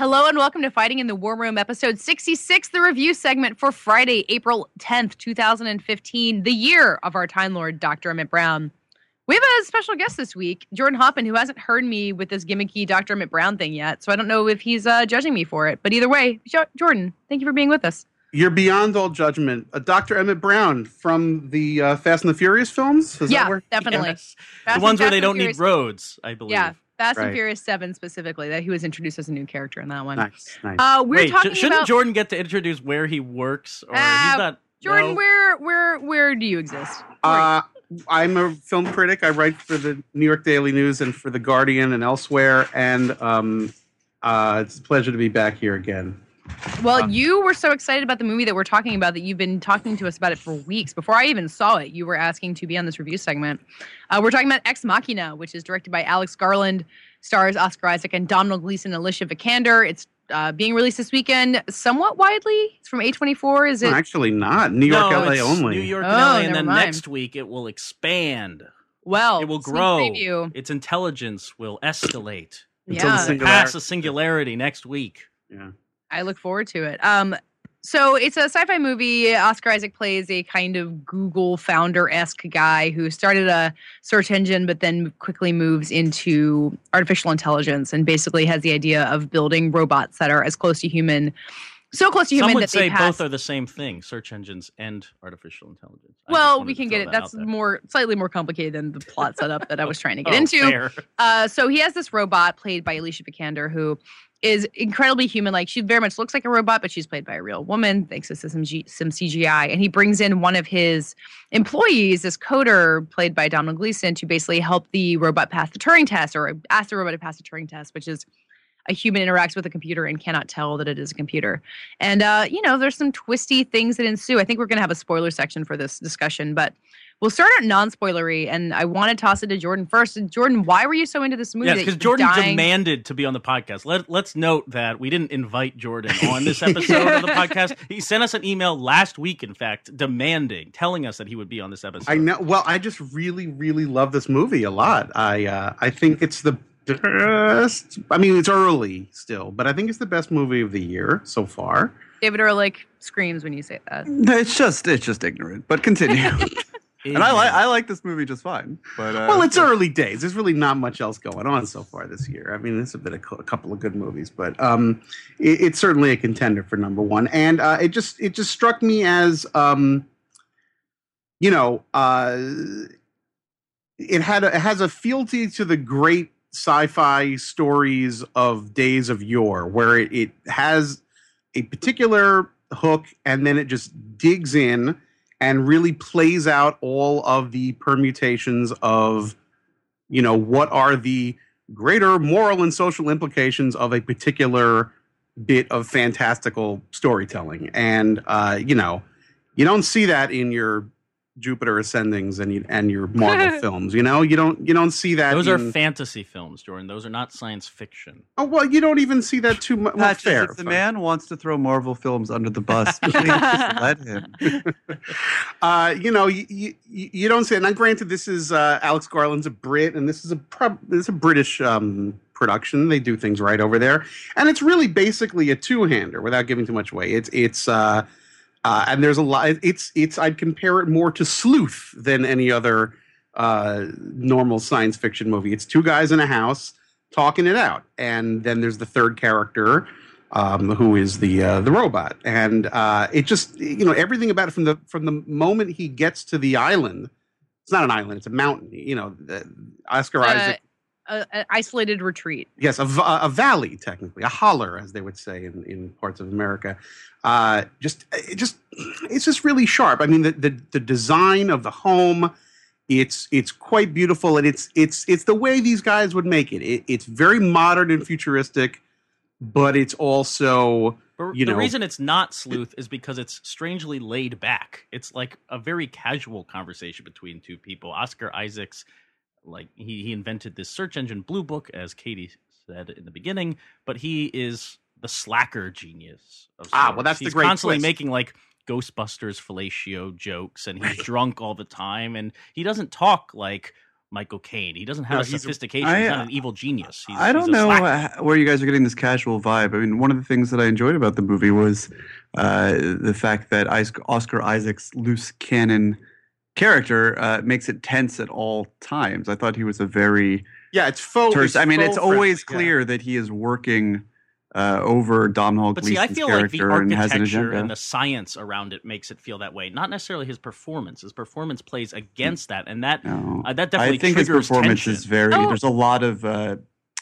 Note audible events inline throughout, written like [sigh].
Hello and welcome to Fighting in the War Room, episode 66, the review segment for Friday, April 10th, 2015, the year of our Time Lord, Dr. Emmett Brown. We have a special guest this week, Jordan Hoffman, who hasn't heard me with this gimmicky Dr. Emmett Brown thing yet, so I don't know if he's uh, judging me for it. But either way, Jo- Jordan, thank you for being with us. You're beyond all judgment. Uh, Dr. Emmett Brown from the uh, Fast and the Furious films? Is yeah, that where? definitely. Yes. The ones and- where they don't need roads, I believe. Yeah, Fast and Furious 7 specifically, that he was introduced as a new character in that one. Nice, nice. Uh, we're Wait, sh- talking shouldn't about Jordan get to introduce where he works? Or Ah, he's not. Jordan. no? Where, where, where do you exist? Uh, I'm a film critic. I write for the New York Daily News and for The Guardian and elsewhere. And um, uh, it's a pleasure to be back here again. Well, Uh, you were so excited about the movie that we're talking about that you've been talking to us about it for weeks. Before I even saw it, you were asking to be on this review segment. Uh, we're talking about Ex Machina, which is directed by Alex Garland, stars Oscar Isaac and Domhnall Gleeson and Alicia Vikander. It's uh, being released this weekend somewhat widely. It's from A24. Is it? No, actually, not. New York, no, LA it's only. New York, Oh, LA, and then mind. next week it will expand. well, it will grow. Its intelligence will escalate. Until the Yeah. Pass a singularity next week. Yeah. I look forward to it. Um, so it's a sci-fi movie. Oscar Isaac plays a kind of Google founder-esque guy who started a search engine, but then quickly moves into artificial intelligence and basically has the idea of building robots that are as close to human, so close to Some human would that say they pass. both are the same thing: search engines and artificial intelligence. I well, we can get it. that That's more slightly more complicated than the plot setup that I was trying to get [laughs] Oh, into. Uh, so he has this robot played by Alicia Vikander, who is incredibly human. Like she very much looks like a robot, but she's played by a real woman, thanks to some, G- some CGI. And he brings in one of his employees, this coder played by Domhnall Gleeson, to basically help the robot pass the Turing test, or ask the robot to pass the Turing test, which is a human interacts with a computer and cannot tell that it is a computer. And uh, you know, there's some twisty things that ensue. I think we're going to have a spoiler section for this discussion, but we'll start out non-spoilery. And I want to toss it to Jordan first. And Jordan, why were you so into this movie? Yes, because Jordan dying- demanded to be on the podcast. Let, let's note that we didn't invite Jordan on this episode of the [laughs] podcast. He sent us an email last week, in fact, demanding, telling us that he would be on this episode. I know. Well, I just really, really love this movie a lot. I uh, I think it's the best. I mean, it's early still, but I think it's the best movie of the year so far. David Ehrlich screams when you say that. No, It's just it's just ignorant. But continue. [laughs] and I like I like this movie just fine. But uh, Well, it's early days. There's really not much else going on so far this year. I mean, there's been a, cou- a couple of good movies, but um, it, it's certainly a contender for number one. And uh, it just it just struck me as um, you know, uh, it had a, it has a fealty to the great sci-fi stories of days of yore, where it, it has a particular hook and then it just digs in and really plays out all of the permutations of you know what are the greater moral and social implications of a particular bit of fantastical storytelling. And uh you know you don't see that in your Jupiter Ascendings and you, and your [laughs] Marvel films you know you don't you don't see that Those are fantasy films, Jordan. Those are not science fiction. oh well you don't even see that too much well, fair, if the fair. man wants to throw Marvel films under the bus, [laughs] please just let him. [laughs] uh, you know, you, you, you don't say. Now, granted, this is uh, Alex Garland's a Brit, and this is a prob- this is a British um, production. They do things right over there, and it's really basically a two hander. Without giving too much away, it's it's uh, uh, and there's a lot. It's it's I'd compare it more to Sleuth than any other uh, normal science fiction movie. It's two guys in a house talking it out, and then there's the third character um, who is the uh, the robot, and uh, it just you know everything about it from the from the moment he gets to the island. It's not an island; it's a mountain. You know, the, Oscar Isaac. A, an isolated retreat. Yes, a valley, technically, a holler, as they would say in, in parts of America. Uh, just, it just, it's just really sharp. I mean, the, the the design of the home, it's it's quite beautiful, and it's it's it's the way these guys would make it. it it's very modern and futuristic, but it's also But you the know- reason it's not sleuth is because it's strangely laid back. It's like a very casual conversation between two people. Oscar Isaacs, like he, he invented this search engine Blue Book, as Katie said in the beginning, but he is the slacker genius. Of Ah, well, sorts. that's the great constantly twist. making like Ghostbusters fellatio jokes, and he's [laughs] drunk all the time, and he doesn't talk like. Michael Caine. He doesn't have No, a he's sophistication. I- he's not an evil genius. He's, I don't a know slacker. where you guys are getting this casual vibe. I mean, one of the things that I enjoyed about the movie was uh, the fact that Oscar Isaac's loose cannon character uh, makes it tense at all times. I thought he was a very yeah, it's faux. terse. I mean, faux it's always friendly, yeah. clear that he is working uh, over Domhnall But see, I Gleeson's feel like the character and has an architecture agenda. and the science around it makes it feel that way. Not necessarily his performance. His performance plays against that, and that no. uh, that definitely I think his performance tension. is very. Oh. There's a lot of. Uh,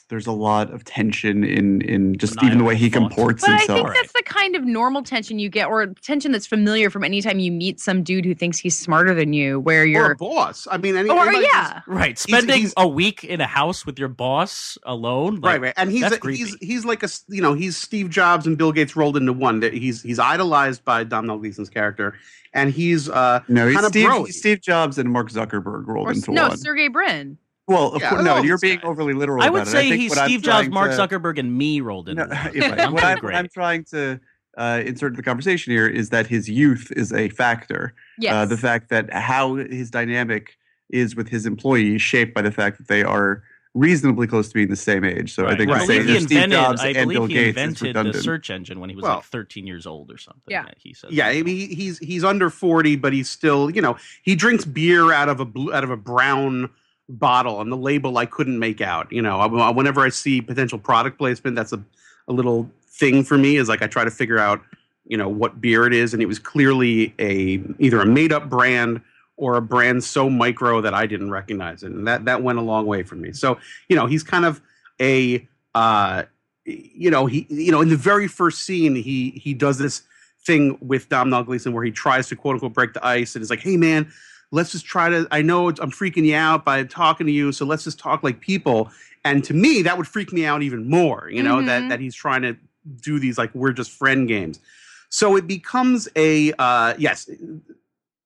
there's a lot of tension in in just even the way he Maniacal comports But I himself. think that's the kind of normal tension you get, or tension that's familiar from anytime you meet some dude who thinks he's smarter than you, where Or you're, a boss. I mean, any, or anybody who's- yeah, right. Spending he's- a week in a house with your boss alone, like, right, right, and he's that's a, he's he's like a s- you know he's Steve Jobs and Bill Gates rolled into one. That he's he's idolized by Domhnall Gleeson's character, and he's uh no, he's kinda Steve. Steve Jobs and Mark Zuckerberg rolled or into no, one. No, Sergey Brin. Well, of Yeah, course, no, you're being guys. overly literal. I would about it. say think he's what I'm Steve Jobs, Mark to- Zuckerberg, and me rolled in. No, right. [laughs] I'm what, I'm, I'm trying to uh, insert the conversation here is that his youth is a factor. Yes. Uh, the fact that how his dynamic is with his employees is shaped by the fact that they are reasonably close to being the same age. So I Right. think I to Right. say believe he Steve invented. Jobs I and believe Bill he Gates is invented the search engine when he was Well, like 13 years old or something. Yeah. he says. yeah. I mean, he's he's under forty, but he's still you know he drinks beer out of a blue out of a brown bottle, and the label I couldn't make out. You know, I- whenever I see potential product placement, that's a a little thing for me. Is like I try to figure out you know what beer it is, and it was clearly a either a made up brand or a brand so micro that I didn't recognize it, and that that went a long way for me. So you know, he's kind of a uh, you know he you know in the very first scene he he does this thing with Domhnall Gleeson where he tries to quote unquote break the ice and is like, hey man, let's just try to. I know I'm freaking you out by talking to you, so let's just talk like people. And to me, that would freak me out even more. You know that Mhm. that he's trying to do these like we're just friend games. So it becomes a uh, yes.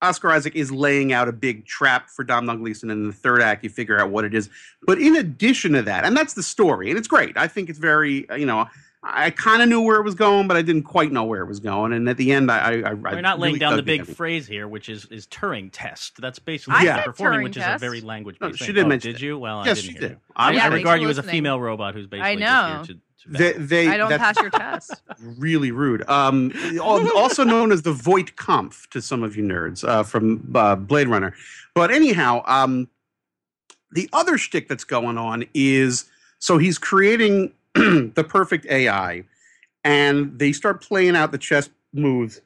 Oscar Isaac is laying out a big trap for Domhnall Gleeson, and in the third act, you figure out what it is. But in addition to that, and that's the story, and it's great. I think it's very, uh, you know, I kind of knew where it was going, but I didn't quite know where it was going. And at the end, I, I, I We're not laying really down the big phrase here, which is is Turing test. That's basically I what said performing, Turing which is a very language No, she thing. did Oh, mention did it. you? Well, Yes, I didn't she hear did. you. I- I, Yeah, I regard for you as a female robot who's basically I know. just here to. to They, they, I don't that's pass your test. [laughs] really rude. Um, also known as the Voight Kampff to some of you nerds uh, from uh, Blade Runner. But anyhow, um, the other shtick that's going on is so he's creating [clears throat] the perfect AI, and they start playing out the chess moves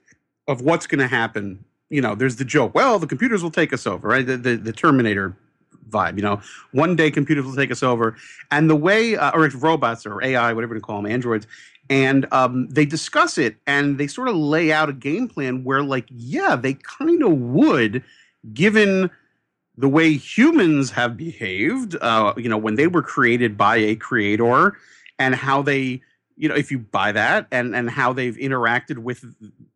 of what's going to happen. You know, there's the joke. Well, the computers will take us over, right? The, the, the Terminator vibe. You know, one day computers will take us over, and the way, uh, or robots or AI, whatever you call them, androids, and um, they discuss it and they sort of lay out a game plan where, like, yeah, they kind of would, given the way humans have behaved, uh, you know, when they were created by a creator, and how they, you know, if you buy that, and and how they've interacted with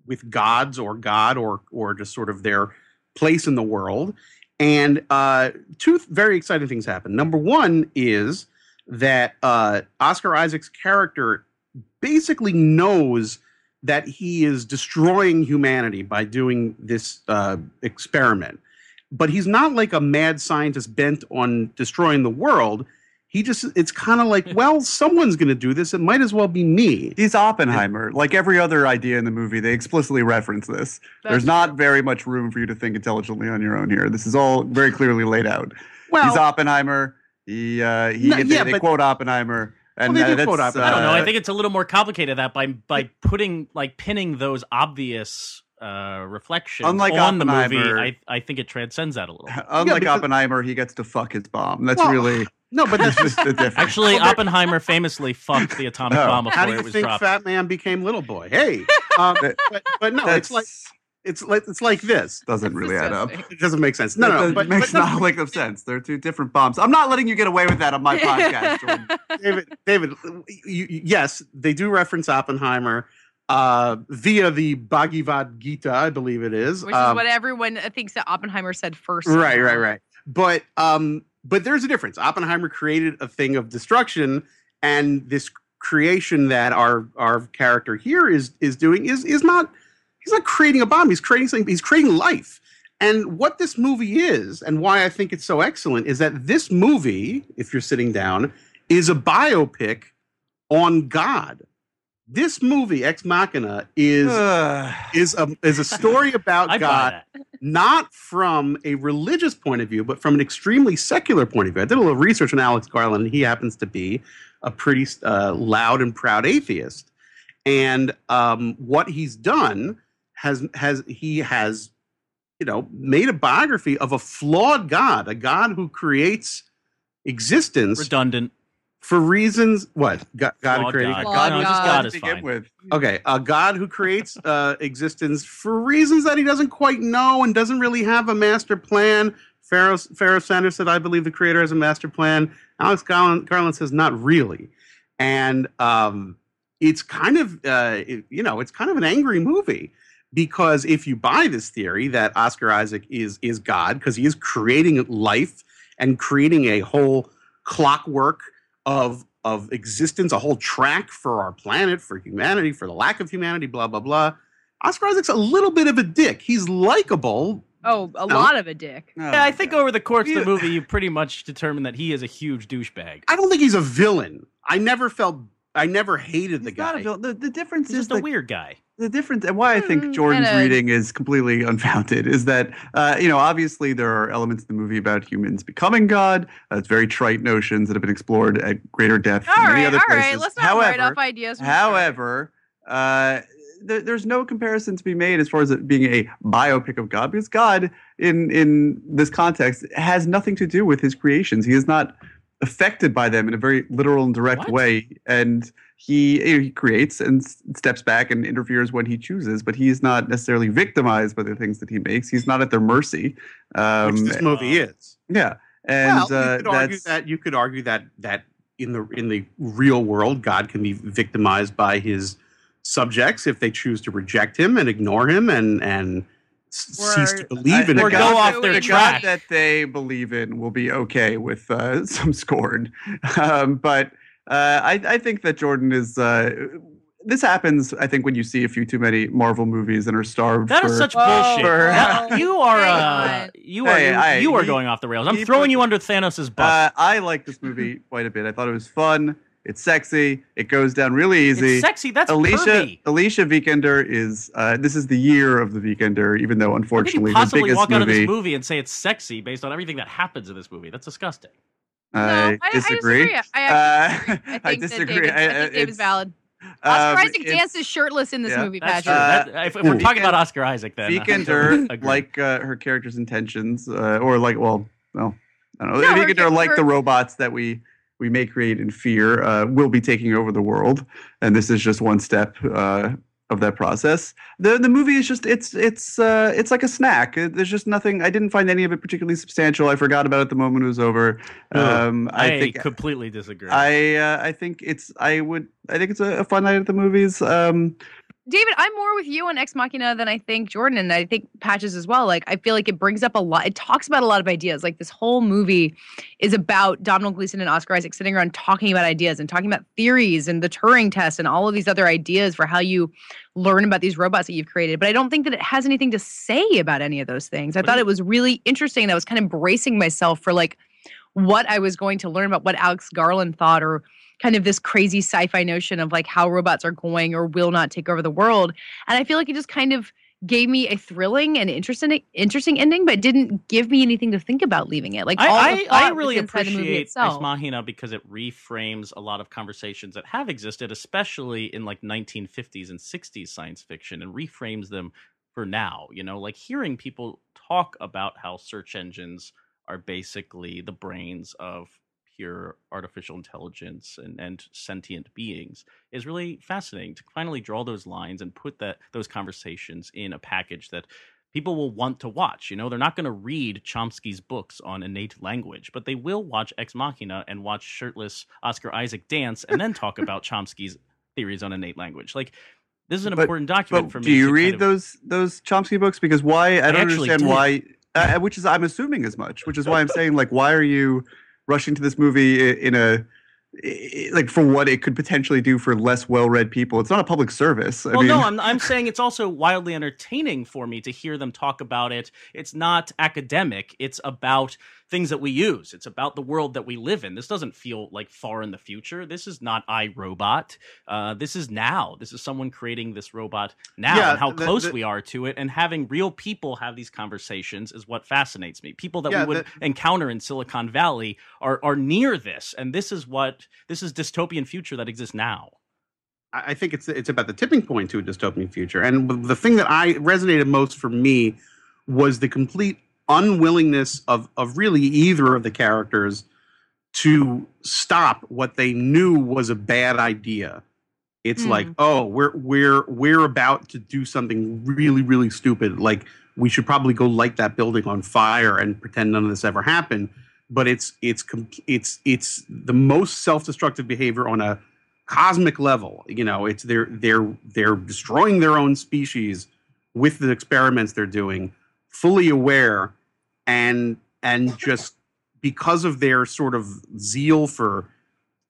with gods or God or or just sort of their place in the world. And uh, two very exciting things happen. Number one is that uh, Oscar Isaac's character basically knows that he is destroying humanity by doing this uh, experiment. But he's not like a mad scientist bent on destroying the world. He just, it's kind of like, [laughs] well, someone's going to do this. It might as well be me. He's Oppenheimer. Like every other idea in the movie, they explicitly reference this. There's That's not very much room for you to think intelligently on your own here. This is all very clearly laid out. Well, He's Oppenheimer. He, uh, he No, they, yeah, they but- quote Oppenheimer. And Well, they do quote Oppenheimer. I don't know. I uh, think it's a little more complicated that by by putting like pinning those obvious uh, reflections Unlike on the movie. Oppenheimer- I I think it transcends that a little. Unlike because- Oppenheimer, he gets to fuck his bomb. That's Well, really no, but that's that's just the difference. Actually, Oppenheimer famously fucked the atomic Oh. bomb how before do it you was think dropped. Fat Man became Little Boy? Hey, [laughs] um, but, but no, that's it's like It's like it's like this. Doesn't really add up. It doesn't make sense. No, It no, does- but, makes but no, not like of sense. They're two different bombs. I'm not letting you get away with that on my [laughs] podcast. Jordan. David, David, you, you- yes, they do reference Oppenheimer uh, via the Bhagavad Gita, I believe it is. Which Um, is what everyone thinks that Oppenheimer said first. right, right, right. But um, but there's a difference. Oppenheimer created a thing of destruction, and this creation that our our character here is is doing is is not he's not creating a bomb. He's creating something. He's creating life. And what this movie is, and why I think it's so excellent, is that this movie, if you're sitting down, is a biopic on God. This movie, Ex Machina, is is a is a story [laughs] about God. Not from a religious point of view, but from an extremely secular point of view. I did a little research on Alex Garland. and He happens to be a pretty uh, loud and proud atheist, and um, what he's done has has he has you know made a biography of a flawed God, a God who creates existence Redundant. For reasons what God, God Flawed created God. Flawed No, just God. God to is begin fine. with. Okay, a God who creates uh, existence for reasons that he doesn't quite know and doesn't really have a master plan. Pharoah, Pharoah Sanders said, I believe the creator has a master plan. Alex Garland, Garland says, not really. And um, it's kind of, uh, it- you know, it's kind of an angry movie because if you buy this theory that Oscar Isaac is, is God, because he is creating life and creating a whole clockwork of of existence, a whole track for our planet, for humanity, for the lack of humanity, blah blah blah. Oscar Isaac's a little bit of a dick. He's likable. Oh, a No. lot of a dick. Oh, Yeah, I think over the course of the movie, you pretty much determine that he is a huge douchebag. I don't think he's a villain. I never felt. I never hated the He's not a guy. villain. The, the difference He's is just a weird guy. The difference and why I think Mm, Jordan's reading is completely unfounded is that uh, you know obviously there are elements in the movie about humans becoming God. Uh, it's very trite notions that have been explored at greater depth All in many right, other all places. right. Let's not however, write off ideas. from the start. however, uh, there, there's no comparison to be made as far as it being a biopic of God because God in in this context has nothing to do with his creations. He is not affected by them in a very literal and direct What? way and he you know, he creates and s- steps back and interferes when he chooses but he's not necessarily victimized by the things that he makes he's not at their mercy um, which this movie is. yeah and well, uh, you could argue that you could argue that that in the in the real world, God can be victimized by his subjects if they choose to reject him and ignore him and and s- cease to believe in or a go off Go their the track. God that they believe in will be okay with uh, [laughs] some scorn. Um, but uh, I, I think that Jordan is. Uh, this happens, I think, when you see a few too many Marvel movies and are starved. That for, is such Whoa, bullshit. for- That- [laughs] you are, uh, you are, Hey, you, I- you are he- going off the rails. I'm throwing put- you under Thanos' bus. Uh, I like this movie [laughs] quite a bit. I thought it was fun. It's sexy. It goes down really easy. it's sexy. That's Alicia pervy. Alicia Vikander is. Uh, this is the year of the Vikander, even though How could unfortunately you the biggest walk out of movie. this movie and say it's sexy based on everything that happens in this movie? That's disgusting. No, I, I disagree. disagree. I actually [laughs] Uh, I think I that disagree. David, I, I- think David's valid. Oscar um, Isaac it's- dances shirtless in this yeah. movie, That's Patrick. true. Uh, That- if, if we're ooh. talking about Oscar Isaac, then I Vikander, [laughs] agree. like uh, her character's intentions, uh, or like, well, well, I don't know. No, Vikander, char- like her- the robots that we we may create in fear, uh, will be taking over the world, and this is just one step uh, of that process. the The movie is just it's it's uh, it's like a snack. There's just nothing. I didn't find any of it particularly substantial. I forgot about it the moment it was over. Um, I, I think completely disagree. I uh, I think it's I would I think it's a, a fun night at the movies. Um, David, I'm more with you on Ex Machina than I think Jordan, and I think Patches as well. Like, I feel like it brings up a lot. It talks about a lot of ideas. Like, this whole movie is about Domhnall Gleeson and Oscar Isaac sitting around talking about ideas and talking about theories and the Turing test and all of these other ideas for how you learn about these robots that you've created. But I don't think that it has anything to say about any of those things. I thought it was really interesting. And I was kind of bracing myself for like what I was going to learn about what Alex Garland thought or kind of this crazy sci-fi notion of like how robots are going or will not take over the world. And I feel like it just kind of gave me a thrilling and interesting interesting ending, but didn't give me anything to think about leaving it. Like I, I, I really inside the movie appreciate Ex. Machina because it reframes a lot of conversations that have existed, especially in like 1950s and 60s science fiction, and reframes them for now. You know, like hearing people talk about how search engines are basically the brains of pure artificial intelligence and, and sentient beings is really fascinating to finally draw those lines and put that those conversations in a package that people will want to watch. You know, they're not going to read Chomsky's books on innate language, but they will watch Ex Machina and watch shirtless Oscar Isaac dance and then talk about Chomsky's theories on innate language. Like this is an But- important document for me. do you read of- those those Chomsky books? Because why? I don't actually understand did. why. Uh, which is I'm assuming as much. Which is why I'm saying like, why are you rushing to this movie in a like for what it could potentially do for less well-read people? It's not a public service. I well, mean, no, I'm I'm saying it's also wildly entertaining for me to hear them talk about it. It's not academic. It's about things that we use. It's about the world that we live in. This doesn't feel like far in the future. This is not I, Robot. Uh, this is now. This is someone creating this robot now, Yeah, and how the- close the- we are to it. And having real people have these conversations is what fascinates me. People that Yeah, we would encounter in Silicon Valley are are near this, and this is what this is dystopian future that exists now. I I think it's it's about the tipping point to a dystopian future. And the thing that I resonated most for me was the complete unwillingness of of really either of the characters to stop what they knew was a bad idea. It's Hmm. like, oh, we're we're we're about to do something really really stupid. Like we should probably go light that building on fire and pretend none of this ever happened. But it's it's it's it's the most self-destructive behavior on a cosmic level. You know, it's they're they're they're destroying their own species with the experiments they're doing, fully aware, and and just because of their sort of zeal for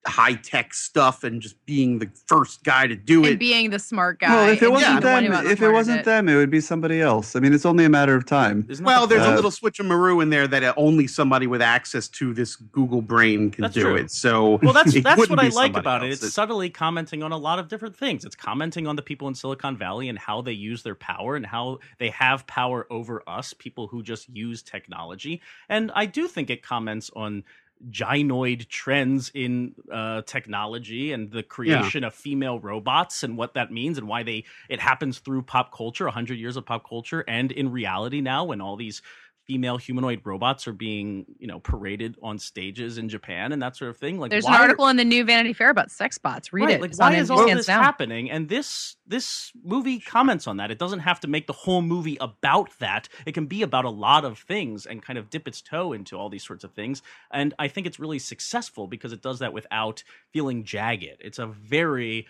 high tech stuff and just being the first guy to do it. and it. being the smart guy. Well, if it wasn't the one them, who if it wasn't it. them, it would be somebody else. I mean, it's only a matter of time. Isn't well, there's Uh, a little switch of Moreau in there that uh, only somebody with access to this Google brain can do true. it. So Well, that's [laughs] that's what I like somebody about it. else. It's subtly commenting on a lot of different things. It's commenting on the people in Silicon Valley and how they use their power and how they have power over us, people who just use technology. And I do think it comments on gynoid trends in uh, technology and the creation of female robots and what that means and why they it happens through pop culture 100 years of pop culture and in reality now when all these female humanoid robots are being you know paraded on stages in japan and that sort of thing like There's an are- article in the new Vanity Fair about sex bots. Read right, it. Like, It's why is all this Down. happening? And this this movie comments on that. It doesn't have to make the whole movie about that. It can be about a lot of things and kind of dip its toe into all these sorts of things. And I think it's really successful because it does that without feeling jagged. It's a very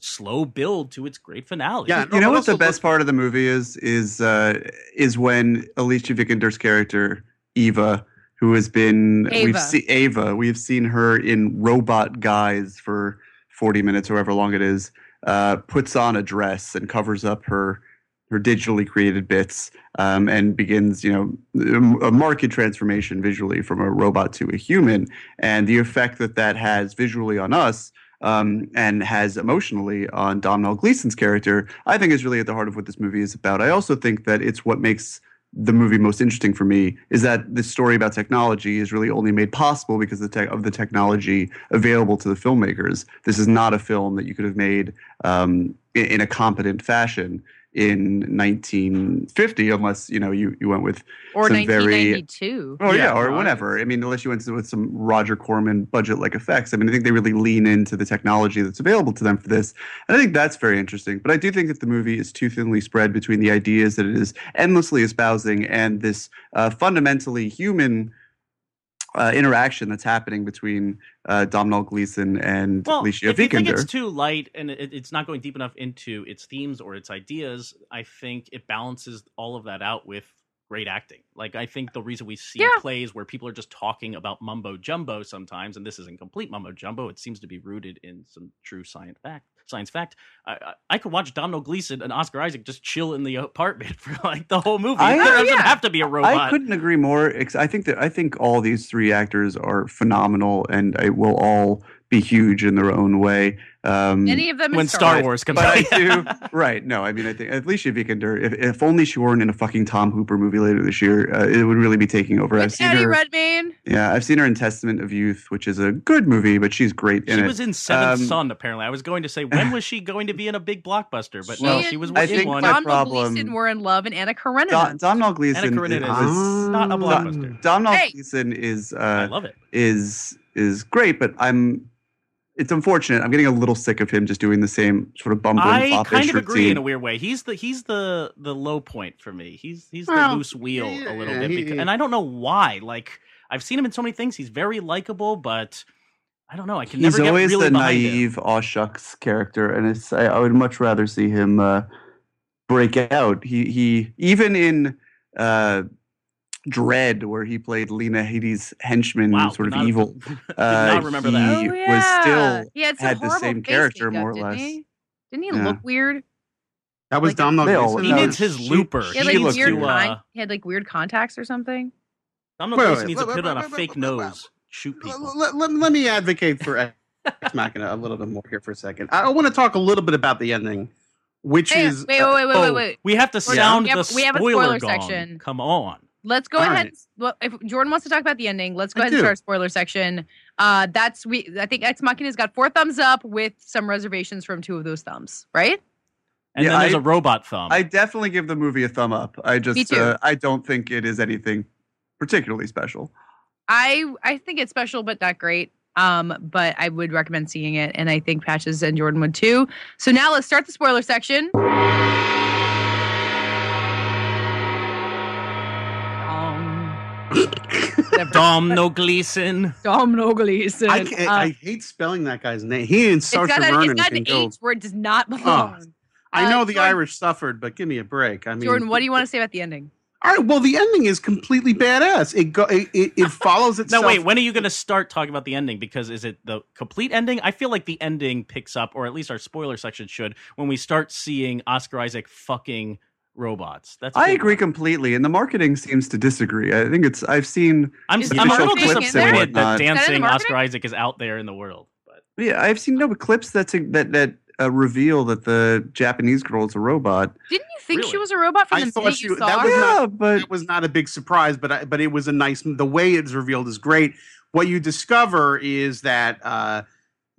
slow build to its great finale. Yeah, you know what the best part of the movie is is uh, is when Alicia Vikander's character Eva, who has been we've seen Ava, we've seen her in robot guise for forty minutes or however long it is, uh, puts on a dress and covers up her her digitally created bits um, and begins you know a marked transformation visually from a robot to a human and the effect that that has visually on us um, and has emotionally on Domhnall Gleeson's character, I think is really at the heart of what this movie is about. I also think that it's what makes the movie most interesting for me is that this story about technology is really only made possible because of the, te- of the technology available to the filmmakers. This is not a film that you could have made um, in, in a competent fashion in 1950, unless you know you, you went with Or some very 1992. Oh yeah, Yeah, or no, I- whatever. I mean, unless you went with some Roger Corman budget-like effects. I mean, I think they really lean into the technology that's available to them for this, and I think that's very interesting. But I do think that the movie is too thinly spread between the ideas that it is endlessly espousing and this uh, fundamentally human. Uh, interaction that's happening between uh, Domhnall Gleeson and Well, Alicia if you think it's too light and it, it's not going deep enough into its themes or its ideas, I think it balances all of that out with great acting. Like I think the reason we see Yeah. plays where people are just talking about mumbo jumbo sometimes, and this isn't complete mumbo jumbo, it seems to be rooted in some true science fact. Science fact. I, I, I could watch Domhnall Gleeson and Oscar Isaac just chill in the apartment [laughs] for like the whole movie. I- there doesn't yeah. have to be a robot. I couldn't agree more. I think that I think all these three actors are phenomenal, and I will all be huge in their own way. Um, Any of them when Star, Star Wars. Wars comes but out. I do [laughs] right. No, I mean, I think Alicia Vikander. If, Vikander if only she weren't in a fucking Tom Hooper movie later this year, uh, it would really be taking over. I've seen Eddie her. Redmayne. yeah, I've seen her in Testament of Youth, which is a good movie, but she's great in She it. was in Seventh Um, Son, apparently. I was going to say, when was she going to be in a big blockbuster? But She no, and- she was I in think one. my Domhnall problem- Gleeson were in love, and Anna Karenina. Dom, Domhnall Anna Karenina is, is not a Dom- blockbuster. Domhnall Hey! Gleeson is I uh, love it. is is great, but I'm. It's unfortunate. I'm getting a little sick of him just doing the same sort of bumbling I kind of agree in a weird way. He's the he's the the low point for me. He's he's the loose wheel a little yeah, bit, he- because, and I don't know why. Like I've seen him in so many things. He's very likable, but I don't know. I can He's never get always really the behind him. naive, aw shucks character, and it's. I, I would much rather see him uh, break out. He he even in uh, Dredd, where he played Lena Headey's henchman, Wow, sort of not- evil. [laughs] Did Uh, not remember he that. Oh, was yeah. still he had, some had the same character, makeup, more or didn't less. He? Didn't he Yeah. look weird? That was Like- Domhnall They all- Gleeson? He needs his she- looper. He had He like looked weird weird. con- he had like weird contacts or something. Domhnall Wait, Gleeson wait, needs to wait, put wait, on a wait, fake wait, wait, wait. nose, shoot people. Let, let, let me advocate for Ex Machina a little bit more here for a second. I, I want to talk a little bit about the ending, which Hey, is wait, wait, wait, wait, uh, wait, oh, wait. We have to We're- sound we have- the we have a spoiler, spoiler gong. section. Come on. Let's go All ahead. right. Well, if Jordan wants to talk about the ending, let's go I ahead and do. start spoiler section. Uh, that's we. I think Ex Machina's got four thumbs up with some reservations from two of those thumbs. Right? And Yeah, then there's I- a robot thumb. I definitely give the movie a thumb up. I Me just too. uh, I don't think it is anything particularly special. I I think it's special, but not great. Um, but I would recommend seeing it, and I think Patches and Jordan would too. So now let's start the spoiler section. Domino Gleeson. Domino Gleeson. I, can't, Uh, I hate spelling that guy's name. He and it's Saoirse got, a, Ronan it's got an go. H where it does not belong. I Uh, know the Jordan- Irish suffered, but give me a break. I mean, Jordan, what do you want to say about the ending? All right. Well, the ending is completely badass. It go. It, it, it [laughs] follows itself. No, wait. When are you going to start talking about the ending? Because is it the complete ending? I feel like the ending picks up, or at least our spoiler section should, when we start seeing Oscar Isaac fucking robots. That's a I big agree one. completely, and the marketing seems to disagree. I think it's I've seen I'm, Is I'm the a little disappointed there? that Is that dancing marketing? Oscar Isaac is out there in the world. But yeah I've seen no clips that's a, that that uh, reveal that the Japanese girl is a robot. Didn't you think she was a robot from I the thought minute she- you saw that her? was not- yeah, but it was not a big surprise, but I, but it was a nice. The way it's revealed is great. What you discover is that uh,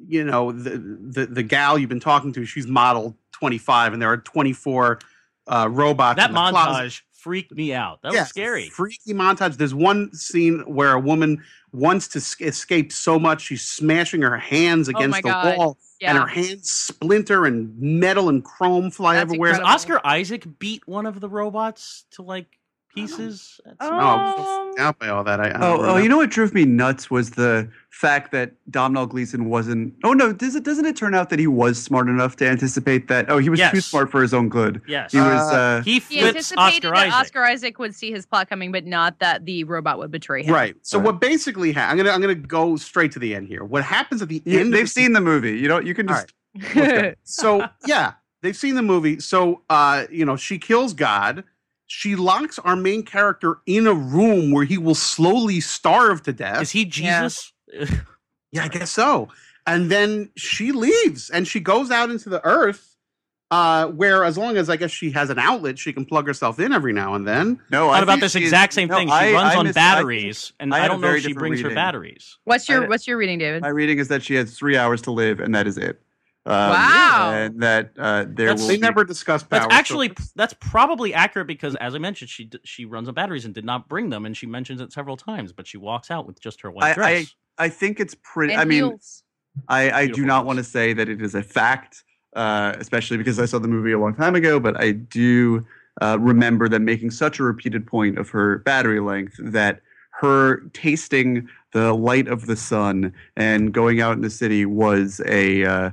you know the, the the gal you've been talking to, she's model twenty five, and there are twenty four uh, robots. that montage closet. freaked me out. That Yeah, was scary. Freaky montage. There's one scene where a woman wants to s- escape so much she's smashing her hands Oh against the God. wall, and her hands splinter and metal and chrome fly That's everywhere. Does incredible. Oscar Isaac beat one of the robots to like pieces? at some No. I'm so out by all that. I, I Oh, oh, you know what drove me nuts was the fact that Domhnall Gleeson wasn't. Oh no, does it doesn't it turn out that he was smart enough to anticipate that? Oh, he was too smart for his own good. Yes. He was. Uh, Uh, he He anticipated Oscar that Isaac. Oscar Isaac would see his plot coming, but not that the robot would betray him. Right. So Right. what basically ha- I'm gonna I'm gonna go straight to the end here. What happens at the you- end? they've the seen the movie. You know, you can just. Okay. [laughs] so yeah, they've seen the movie. So uh, you know, she kills God. She locks our main character in a room where he will slowly starve to death. Is he Jesus? yeah, I guess so. And then she leaves and she goes out into the earth, uh, where as long as I guess she has an outlet, she can plug herself in every now and then. No, What I about this exact same no, thing? She I- runs I on mis- I- batteries, and I I, don't know if she different brings her batteries. What's your I- What's your reading, David? My reading is that she has three hours to live, and that is it. Um, Wow. And that uh, there That's- will They be- never discuss power. That's so- actually that's probably accurate because, as I mentioned, she she runs on batteries and did not bring them, and she mentions it several times. But she walks out with just her white I- I- dress. I think it's pretty. And I mean, heels. I, I do not want to say that it is a fact, uh, especially because I saw the movie a long time ago, but I do uh, remember them making such a repeated point of her battery length that her tasting the light of the sun and going out in the city was a uh,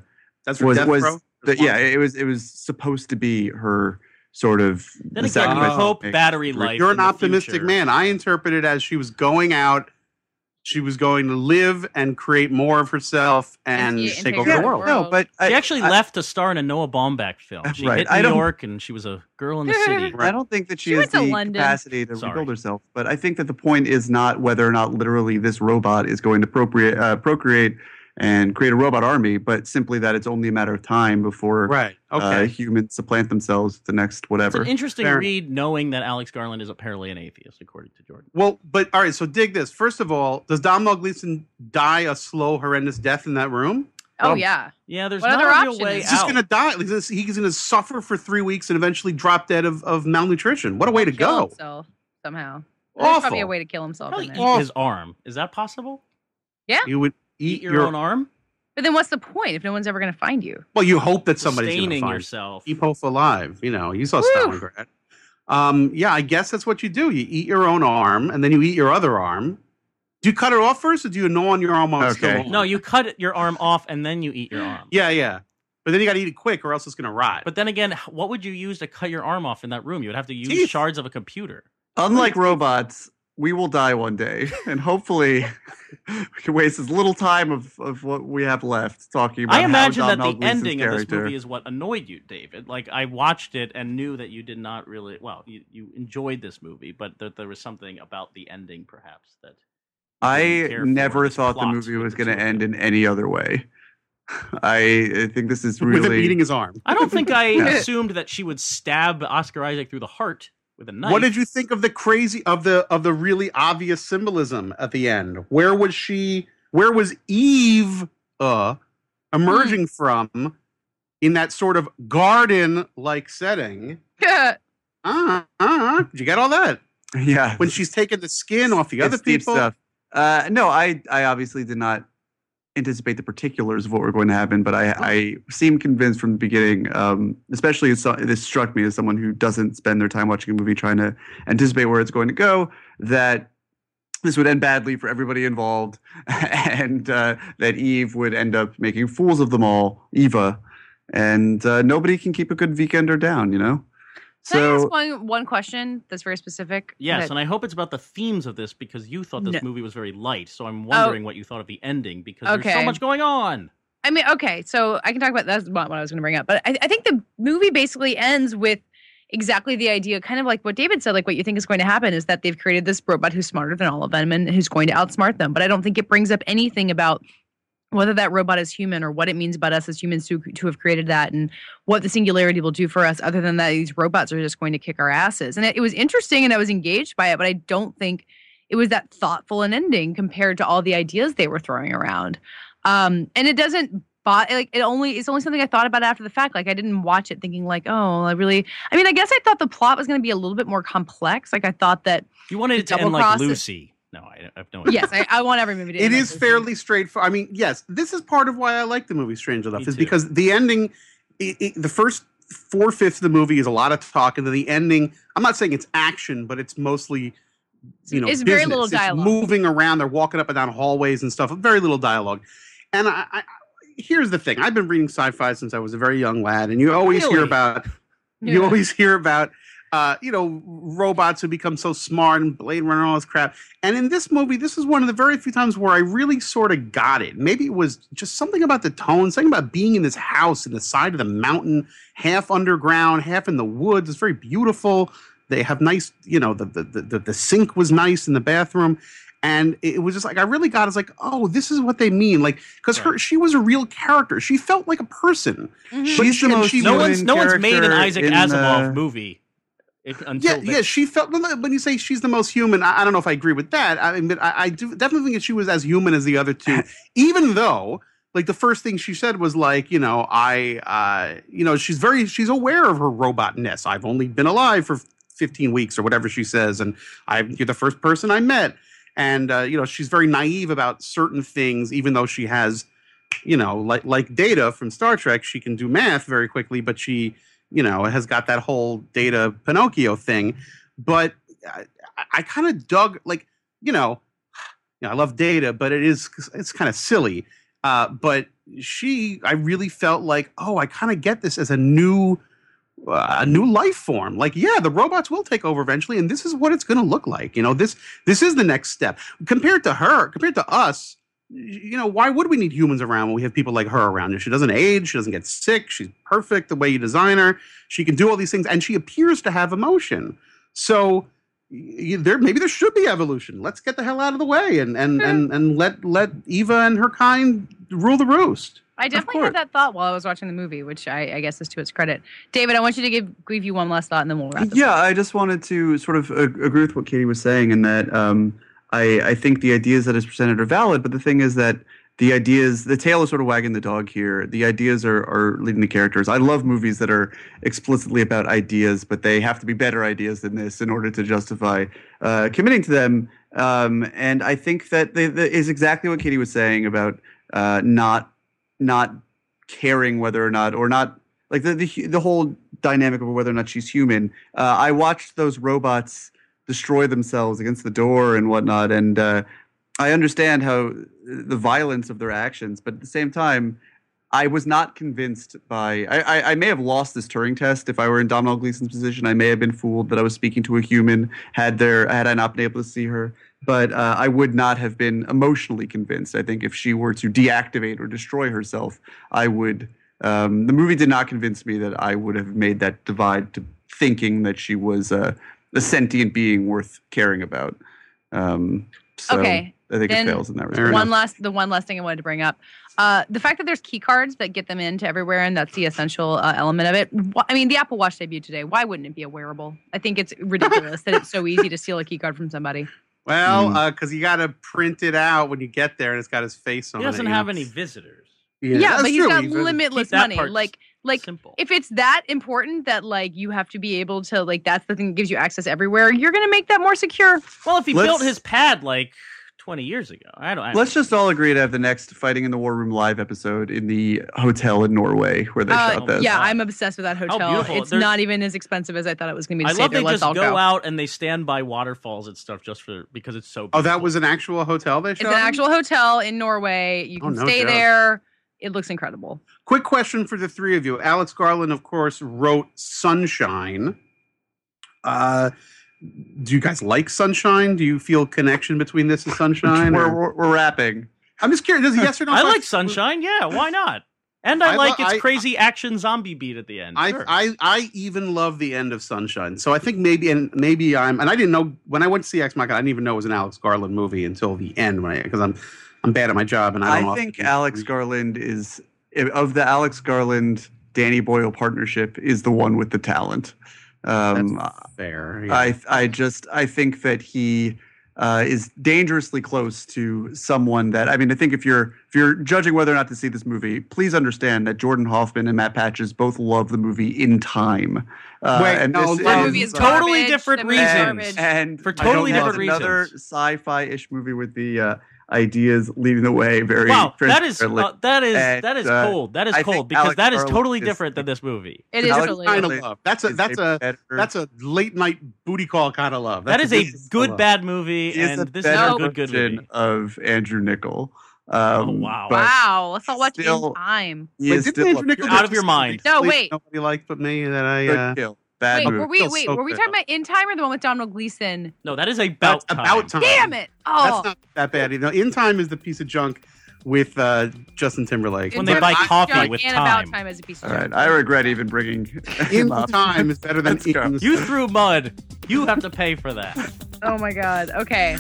That's for was Death was Row? the, yeah it was it was supposed to be her sort of then the again, you sacrifice hope she battery life. You're an optimistic man. I interpret it as she was going out, she was going to live and create more of herself and And take take over over the the world. world. no but She I, actually I, left to star in a Noah Baumbach film. [laughs] She Right. hit I New York, and she was a girl in the [laughs] city. I don't think that she, She has the London. capacity to Sorry. rebuild herself. But I think that the point is not whether or not literally this robot is going to procreate, uh, procreate and create a robot army, but simply that it's only a matter of time before Right. uh, Okay. humans supplant themselves with the next whatever. It's whatever. an interesting Fair read, knowing that Alex Garland is apparently an atheist, according to Jordan. well, but all right. So dig this. First of all, does Domhnall Gleeson die a slow, horrendous death in that room? oh um, yeah. Yeah, there's What not other a real option way is He's just going to die. He's gonna- He's going to suffer for three weeks and eventually drop dead of, of malnutrition. What a way to go! himself somehow. There's probably a way to kill himself Probably in eat there. His arm. Is that possible? Yeah. You would eat, Eat your, own arm, But then what's the point if no one's ever going to find you? Well, you hope that somebody's going to sustaining find you. yourself. Keep hope alive. You know, you saw Whew. Stalingrad. Um, yeah, I guess that's what you do. You eat your own arm, and then you eat your other arm. Do you cut it off first, or do you gnaw on your arm while it's still Okay. on? No, you cut your arm off and then you eat your arm. Yeah, yeah. But then you got to eat it quick, or else it's going to rot. But then again, what would you use to cut your arm off in that room? You would have to use Teeth. shards of a computer. Unlike robots, we will die one day, [laughs] and hopefully, we can waste as little time of, of what we have left talking about. I imagine how that Domhnall the Gleeson's ending of this movie is what annoyed you, David. Like I watched it and knew that you did not really well, you, you enjoyed this movie, but that there was something about the ending perhaps that I didn't care for never thought the movie was going to end in any other way. [laughs] I, I think this is with him really. eating his arm. I don't think I [laughs] Yeah. assumed that she would stab Oscar Isaac through the heart with a knife. What did you think of the crazy of the of the really obvious symbolism at the end? Where was she? Where was Eve uh, emerging from in that sort of garden like setting? Yeah. [laughs] Uh, uh, did you get all that? yeah, When she's taking the skin off the other it's deep people? stuff. Uh, no, I I obviously did not anticipate the particulars of what were going to happen, but I I seemed convinced from the beginning. Um, especially as so, this struck me as someone who doesn't spend their time watching a movie trying to anticipate where it's going to go. That this would end badly for everybody involved, [laughs] and uh, that Eve would end up making fools of them all, Eva, and uh, nobody can keep a good Vikander down, you know. Can I ask one, one question that's very specific? Yes, that- and I hope it's about the themes of this because you thought this No. movie was very light. So I'm oh. wondering what you thought of the ending because there's so much going on. I mean, okay, so I can talk about that's not what I was going to bring up, but I, I think the movie basically ends with exactly the idea, kind of like what David said, like what you think is going to happen is that they've created this robot who's smarter than all of them and who's going to outsmart them. But I don't think it brings up anything about whether that robot is human or what it means about us as humans to, to have created that and what the singularity will do for us, other than that these robots are just going to kick our asses. And it, it was interesting and I was engaged by it, but I don't think it was that thoughtful an ending compared to all the ideas they were throwing around. Um, and it doesn't but like it only it's only something I thought about after the fact. Like I didn't watch it thinking like, oh, I really I mean, I guess I thought the plot was gonna be a little bit more complex. Like I thought that You wanted it to end like Lucy. it. Lucy. No, I, I have no idea. yes, I, I want every movie to It end like fairly straightforward. I mean, yes, this is part of why I like the movie Strange Enough, Me is too. because the ending, i i the first four fifths of the movie is a lot of talk, and then the ending. I'm not saying it's action, but it's mostly, you know, It's very business. little It's dialogue. moving around. They're walking up and down hallways and stuff. Very little dialogue. And I, I, here's the thing: I've been reading sci-fi since I was a very young lad, and you always hear Really? about you always hear about uh, you know robots who become so smart and Blade Runner and all this crap. And in this movie, this is one of the very few times where I really sort of got it. Maybe it was just something about the tone, something about being in this house in the side of the mountain, half underground, half in the woods. It's very beautiful. They have nice, you know, the the the, the sink was nice in the bathroom. And it was just like I really got. It. It's like, oh, this is what they mean. Like, because her, she was a real character. She felt like a person. Mhm. She's the most she No one's no one's made an Isaac Asimov the- movie if, Yeah, yeah, she felt. When you say she's the most human, I, I don't know if I agree with that. I mean, but I, I do definitely think that she was as human as the other two. [laughs] even though, like, the first thing she said was like, you know, I, uh, you know, she's very, she's aware of her robotness. I've only been alive for 15 weeks or whatever she says, and I'm you're the first person I met, and uh, you know, she's very naive about certain things, even though she has, you know, like like Data from Star Trek, she can do math very quickly, but she you know, it has got that whole data Pinocchio thing. But I, I kind of dug, like, you know, you know, I love data, but it is, it's kind of silly. Uh, but she, I really felt like, oh, I kind of get this as a new, uh, a new life form. Like, yeah, the robots will take over eventually, and this is what it's going to look like. You know, this, this is the next step compared to her, compared to us you know, why would we need humans around when we have people like her around? She doesn't age, she doesn't get sick, she's perfect the way you design her. She can do all these things, and she appears to have emotion. So y- there, maybe there should be evolution. Let's get the hell out of the way and and and, and let let Eva and her kind rule the roost. I definitely had that thought while I was watching the movie, which I, I guess is to its credit. David, I want you to give give you one last thought, and then we'll wrap. Yeah, up. I just wanted to sort of uh, agree with what Katie was saying in that um, I, I think the ideas that is presented are valid, but the thing is that the ideas, the tail is sort of wagging the dog here. The ideas are, are leading the characters. I love movies that are explicitly about ideas, but they have to be better ideas than this in order to justify uh, committing to them. Um, and I think that the, the, is exactly what Katie was saying about uh, not not caring whether or not or not like the the, the whole dynamic of whether or not she's human. Uh, I watched those robots destroy themselves against the door and whatnot, and uh, I understand how the violence of their actions, but at the same time, I was not convinced by. I, I, I, may have lost this Turing test if I were in Domhnall Gleeson's position. I may have been fooled that I was speaking to a human had there had I not been able to see her. But uh, I would not have been emotionally convinced. I think if she were to deactivate or destroy herself, I would. Um, the movie did not convince me that I would have made that divide to thinking that she was a, a sentient being worth caring about. Um, so, okay. I think Then it fails in that respect. one last the one last thing I wanted to bring up. Uh, the fact that there's key cards that get them into everywhere, and that's the essential uh, element of it. Wh- I mean, the Apple Watch debuted today. Why wouldn't it be a wearable? I think it's ridiculous that it's so easy to steal a key card from somebody. Well, Mm. because you got to print it out when you get there, and it's got his face on He it. doesn't you have know. any visitors. Yeah, that's but he's true. got He's- limitless money. part Like, like simple. if it's that important that like you have to be able to like that's the thing that gives you access everywhere, you're gonna make that more secure. well, if he Let's- built his pad like 20 years ago, I don't. I Let's just all agree to have the next Fighting in the War Room live episode in the hotel in Norway where they Uh, shot this. yeah, I'm obsessed with that hotel. beautiful. It's There's- not even as expensive as I thought it was gonna be. To I stay love there. they Let's just all go, go. out and they stand by waterfalls and stuff just for because it's so. Oh, that was an actual hotel they shot. It's an actual hotel in Norway. You Oh, can no stay joke. there. It looks incredible. Quick question for the three of you. Alex Garland, of course, wrote Sunshine. Uh, do you guys like Sunshine? Do you feel connection between this and Sunshine? we're, or- we're, we're wrapping. I'm just curious. Does yes or no? I like Sunshine. Yeah, why not? And I, I like lo- its I- crazy action zombie beat at the end. I, Sure. I I even love the end of Sunshine. So I think maybe and maybe I'm and I didn't know when I went to see Ex Machina. I didn't even know it was an Alex Garland movie until the end when I because I'm I'm bad at my job and I I, don't. I think often- Alex Garland is of the Alex Garland Danny Boyle partnership is the one with the talent. Um, That's fair. yeah. I I just I think that he uh, is dangerously close to someone that I mean I think if you're if you're judging whether or not to see this movie, please understand that Jordan Hoffman and Matt Patches both love the movie In Time. Uh, Wait, and no, this that That is- movie is totally garbage. different That movie is reasons. garbage. and For totally don't know, different another reasons. sci-fi-ish movie with the uh, ideas leading the way very wow, that is uh, that is and, that is uh, cold. That is I cold because Alex that is Garland totally is- different than this movie. It is Alex totally kind of love. That's a is that's a better- that's a late night booty call kind of love. That That's is a good bad movie, is and a this is better a good good version movie. of Andrew Niccol. Um, Oh, wow. wow. Let's all watch still- in time. Wait, is didn't still Andrew a Niccol You're out of your mind. No, Sleep wait. Nobody liked but me. That I. Uh, kill. Bad Wait, movie. were we Feels wait, so were we good. talking about in time or the one with Domhnall Gleeson? No, that is about that's time. about time. Damn it! Oh, That's not that bad. You know, In Time is the piece of junk with uh, Justin Timberlake. When they Time buy is coffee junk with and time. about time as a piece of All right, junk. I regret even bringing [laughs] In him up. Time is better than Let's go. In You threw mud. You have to pay for that. Oh my god. Okay.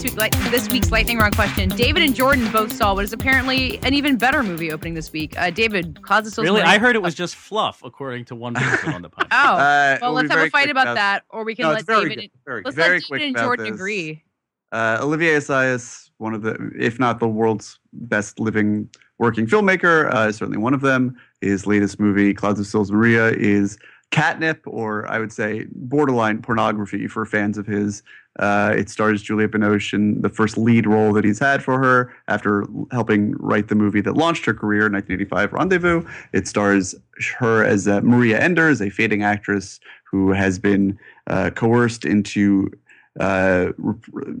This week, like this week's lightning round question, David and Jordan both saw what is apparently an even better movie opening this week. Uh, David, Clouds of Sils. Really, I heard it was just fluff, according to one person on the [laughs] podcast. Oh, Uh, well, we'll let's have a fight quick about that, or we can No, let David. good. Very Let's. Very let David and Jordan this. agree. Uh, Olivier Assayas, one of the, if not the world's best living working filmmaker, uh, certainly one of them. His latest movie, Clouds of Sils Maria, is catnip, or I would say borderline pornography for fans of his. Uh, it stars Juliette Binoche in the first lead role that he's had for her after helping write the movie that launched her career, 1985 Rendezvous. It stars her as uh, Maria Enders, a fading actress who has been uh, coerced into uh, re-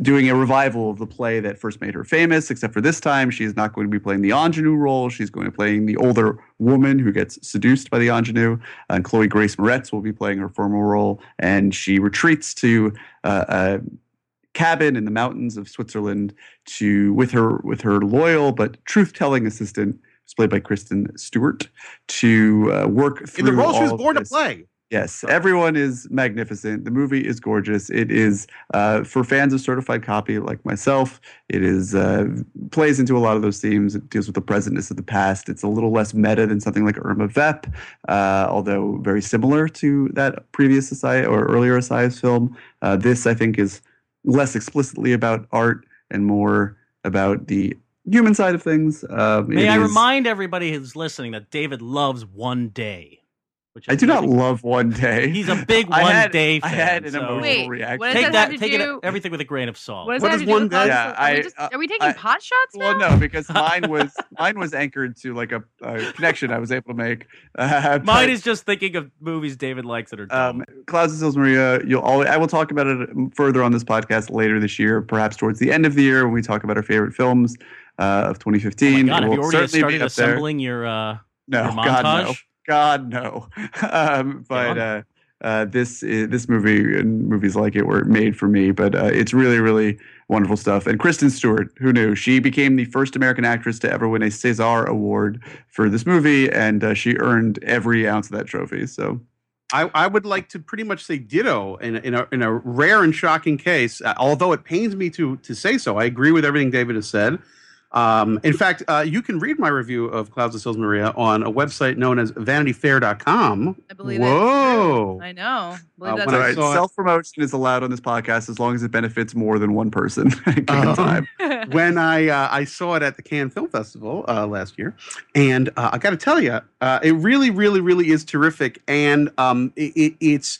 doing a revival of the play that first made her famous, except for this time she's not going to be playing the ingenue role. She's going to be playing the older woman who gets seduced by the ingenue. And Chloe Grace Moretz will be playing her former role. And she retreats to uh, a cabin in the mountains of Switzerland to with her with her loyal but truth-telling assistant, who's played by Kristen Stewart, to uh, work through In the role she was born to play. Yes, everyone is magnificent. The movie is gorgeous. It is uh, for fans of certified copy like myself. It is uh, plays into a lot of those themes. It deals with the presentness of the past. It's a little less meta than something like Irma Vep, uh, although very similar to that previous Assayas or earlier Assayas film. Uh, this, I think, is less explicitly about art and more about the human side of things. Uh, May I is- remind everybody who's listening that David loves One Day. Which I do not love One Day. He's a big [laughs] One had- Day I fan. had an so emotional Wait, reaction. what does Take that that, take do- it everything with a grain of salt. What does What that have is to do one with day? Yeah, Sil- are, we I- just- uh, are we taking I- pot shots now? Well, no, because [laughs] mine was mine was anchored to like a, a connection I was able to make. [laughs] Uh, Mine but, is just thinking of movies David likes that are dumb. um, Clouds of Sils Maria. You'll always, I will talk about it further on this podcast later this year, perhaps towards the end of the year when we talk about our favorite films uh, of oh my 2015. God, have you already started up there. assembling your uh, No, your God no, montage? God no. um, but uh, uh, this i- this movie and movies like it were made for me. But uh, it's really really wonderful stuff. And Kristen Stewart, who knew? She became the first American actress to ever win a César Award for this movie, and uh, she earned every ounce of that trophy. So I, I would like to pretty much say ditto in a, in a, in a rare and shocking case, uh, although it pains me to to say so. I agree with everything David has said. Um, in fact, uh, you can read my review of Clouds of Sils Maria on a website known as vanityfair.com. I believe Whoa. that's true. I know. I believe Uh, that's I All true. right, self promotion is allowed on this podcast as long as it benefits more than one person [laughs] at a given Uh-huh. time. [laughs] when I uh, I saw it at the Cannes Film Festival uh, last year, and uh, I got to tell you, uh, it really, really, really is terrific, and um, it, it, it's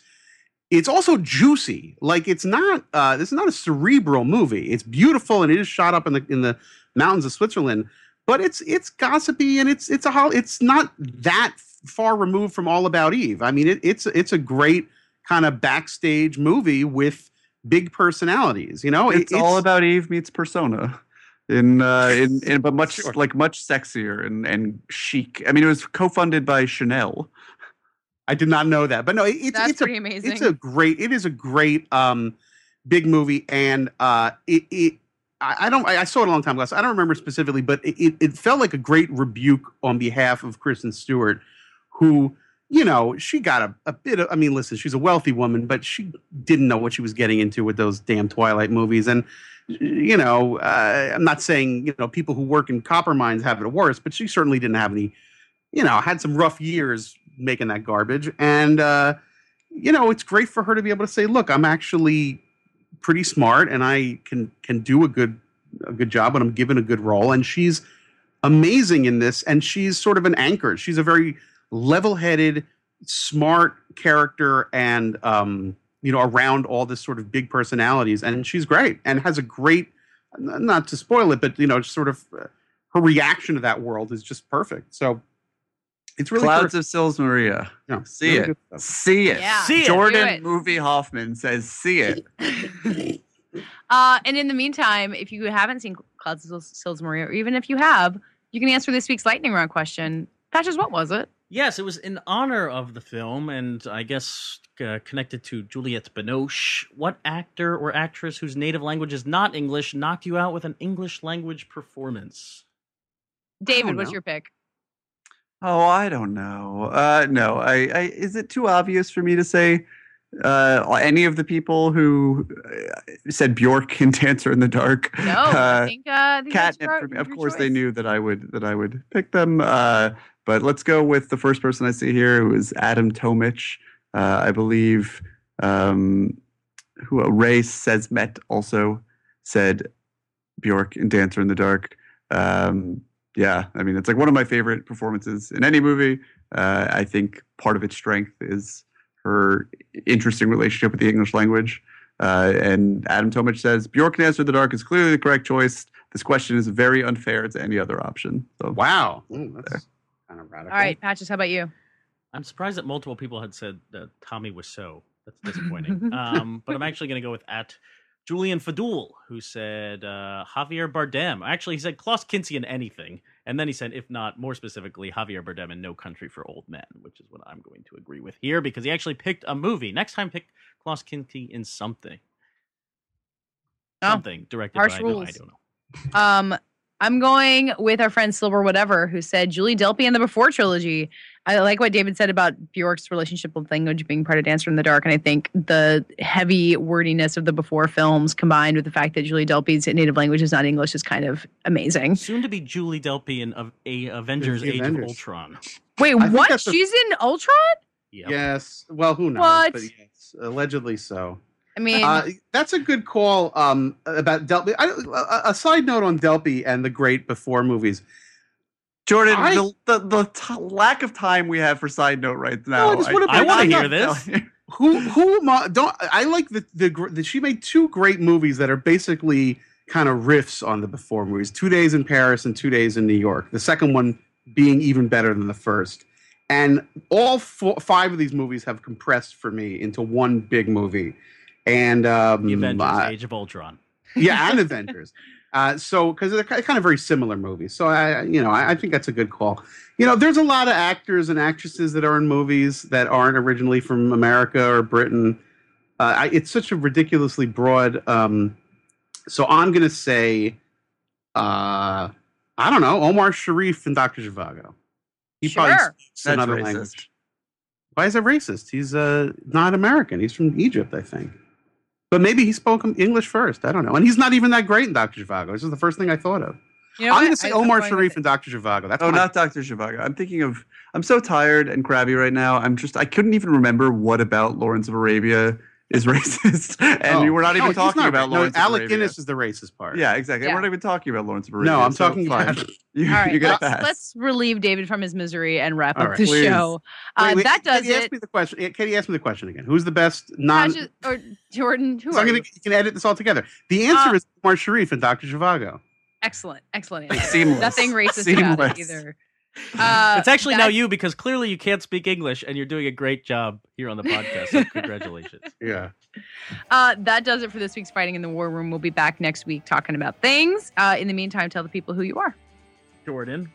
it's also juicy. Like it's not uh, this is not a cerebral movie. It's beautiful and it is shot up in the in the mountains of Switzerland, but it's it's gossipy and it's it's a hol- it's not that far removed from All About Eve. I mean, it, it's it's a great kind of backstage movie with big personalities. You know, It- it's, all about Eve meets Persona. In, uh, [laughs] in, in but much Sure. like much sexier and, and chic. I mean, it was co-funded by Chanel. I did not know that, but no, it, it's That's it's a amazing. it's a great it is a great um big movie, and uh it it I, don't I, saw it a long time ago, so I don't remember specifically, but it, it, it felt like a great rebuke on behalf of Kristen Stewart, who you know she got a, a bit of I mean, listen, she's a wealthy woman, but she didn't know what she was getting into with those damn Twilight movies, and you know uh, I'm not saying you know people who work in copper mines have it worse, but she certainly didn't have any you know, had some rough years making that garbage. And, uh, you know, it's great for her to be able to say, look, I'm actually pretty smart and I can, can do a good, a good job when I'm given a good role. And she's amazing in this. And she's sort of an anchor. She's a very level headed, smart character and, um, you know, around all this sort of big personalities. And she's great and has a great, not to spoil it, but, you know, sort of uh, her reaction to that world is just perfect. So, it's really Clouds terrific. of Sils Maria. Yeah, See really it. See it. Yeah. See it. Jordan it. Movie Hoffman says, "See it." [laughs] Uh, and in the meantime, if you haven't seen Clouds of Sil- Sils Maria, or even if you have, you can answer this week's lightning round question. Patches, what was it? Yes, it was in honor of the film, and I guess uh, connected to Juliette Binoche. What actor or actress whose native language is not English knocked you out with an English language performance? David, what's know. your pick? Oh, I don't know. Uh, no, I, I. Is it too obvious for me to say uh, any of the people who uh, said Bjork in [laughs] Dancer in the Dark? No, I Uh, think, uh, I think that's catnip for me. Of course, they knew that I would that I would pick them. Uh, but let's go with the first person I see here, who is Adam Tomich. Uh, I believe um, who uh, Ray Sesmet also said Bjork in Dancer in the Dark. Um, yeah, I mean it's like one of my favorite performances in any movie. Uh, I think part of its strength is her interesting relationship with the English language. Uh, and Adam Tomich says Bjork in Dancer in the Dark is clearly the correct choice. This question is very unfair to any other option. So Wow. Ooh, that's kind of radical. All right, Patches, how about you? I'm surprised that multiple people had said that Tommy was so. That's [laughs] disappointing. um, but I'm actually going to go with at Julian Fadul, who said uh, Javier Bardem. Actually, he said Klaus Kinski in anything. And then he said, if not, more specifically, Javier Bardem in No Country for Old Men, which is what I'm going to agree with here because he actually picked a movie. Next time, pick Klaus Kinski in something. Oh, Something directed by, no, I don't know. [laughs] Um, I'm going with our friend Silver Whatever, who said Julie Delpy and the Before trilogy. I like what David said about Bjork's relationship with language being part of Dancer in the Dark, and I think the heavy wordiness of the before films combined with the fact that Julie Delpy's native language is not English is kind of amazing. Soon to be Julie Delpy in a, a Avengers Age Avengers. of Ultron. Wait, I what? that's a- She's in Ultron? Yep. Yes. Well, who knows? What? But yes, allegedly so. I mean, Uh, that's a good call um, about Delpy. I, a, a side note on Delpy and the great before movies. Jordan, I- the, the, the t- lack of time we have for side note right now. I just wanna I bring- want to hear not- this. [laughs] Who who am I- don't I like the, the gr- the she made two great movies that are basically kind of riffs on the before movies. Two days in Paris and two days in New York. The second one being even better than the first. And all four, five of these movies have compressed for me into one big movie. And um, The Avengers I- Age of Ultron. yeah, and [laughs] Avengers. Uh, so because they're kind of very similar movies, so I, you know, I, I think that's a good call. You know, there's a lot of actors and actresses that are in movies that aren't originally from America or Britain. Uh, I, it's such a ridiculously broad. Um, so I'm going to say, uh, I don't know, Omar Sharif and Doctor Zhivago. He probably speaks That's another racist. language. Why is that racist? He's uh, not American. He's from Egypt, I think. But maybe he spoke English first. I don't know. And he's not even that great in Dr. Zhivago. This is the first thing I thought of. you know I'm going to say I- Omar going Sharif it. and Dr. Zhivago. That's Oh, my- not Dr. Zhivago. I'm thinking of. I'm so tired and crabby right now. I'm just. I couldn't even remember what about Lawrence of Arabia is [laughs] racist, and Oh. we were not No, even he's talking not about right. No, Lawrence. of Alec Arabia. Guinness is the racist part. Yeah, exactly. Yeah. We're not even talking about Lawrence of Arabia. No, I'm so talking. fine. [laughs] You, All right, you got let's, a pass. let's relieve David from his misery and wrap All up right, the please. show. Uh, Wait, wait, that does Katey, ask me the question. Katey, ask me the question again. Who's the best non? Patches- or Jordan, who So are I'm gonna, you? you can edit this all together. The answer Uh, is Omar Sharif and Dr. Zhivago. Excellent, excellent. Answer. seamless. Nothing racist about it either. Uh, it's actually now you because clearly you can't speak English and you're doing a great job here on the podcast. So congratulations. [laughs] Yeah. Uh, that does it for this week's Fighting in the War Room. We'll be back next week talking about things. Uh, in the meantime, tell the people who you are. Jordan.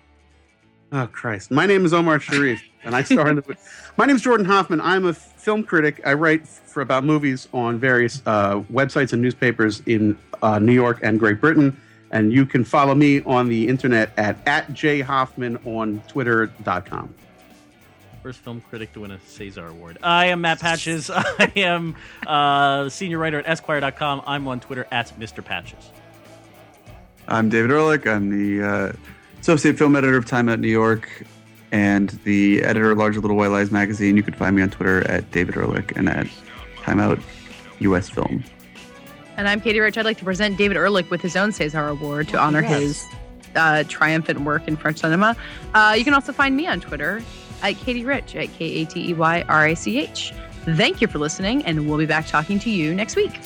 Oh Christ! My name is Omar Sharif, [laughs] and I star in the. My name is Jordan Hoffman. I'm a film critic. I write for about movies on various uh, websites and newspapers in uh, New York and Great Britain. And you can follow me on the internet at at jhoffman on twitter.com. First film critic to win a Cesar Award. I am Matt Patches. [laughs] I am uh, senior writer at Esquire.com. I'm on Twitter at Mr. Patches. I'm David Ehrlich. I'm the uh, associate film editor of Time Out New York and the editor of Larger Little White Lies magazine. You can find me on Twitter at David Ehrlich and at Time Out US Film. And I'm Katey Rich. I'd like to present David Ehrlich with his own Cesar Award to honor yes. his uh, triumphant work in French cinema. Uh, you can also find me on Twitter at Katey Rich, at K A T E Y R I C H. Thank you for listening, and we'll be back talking to you next week.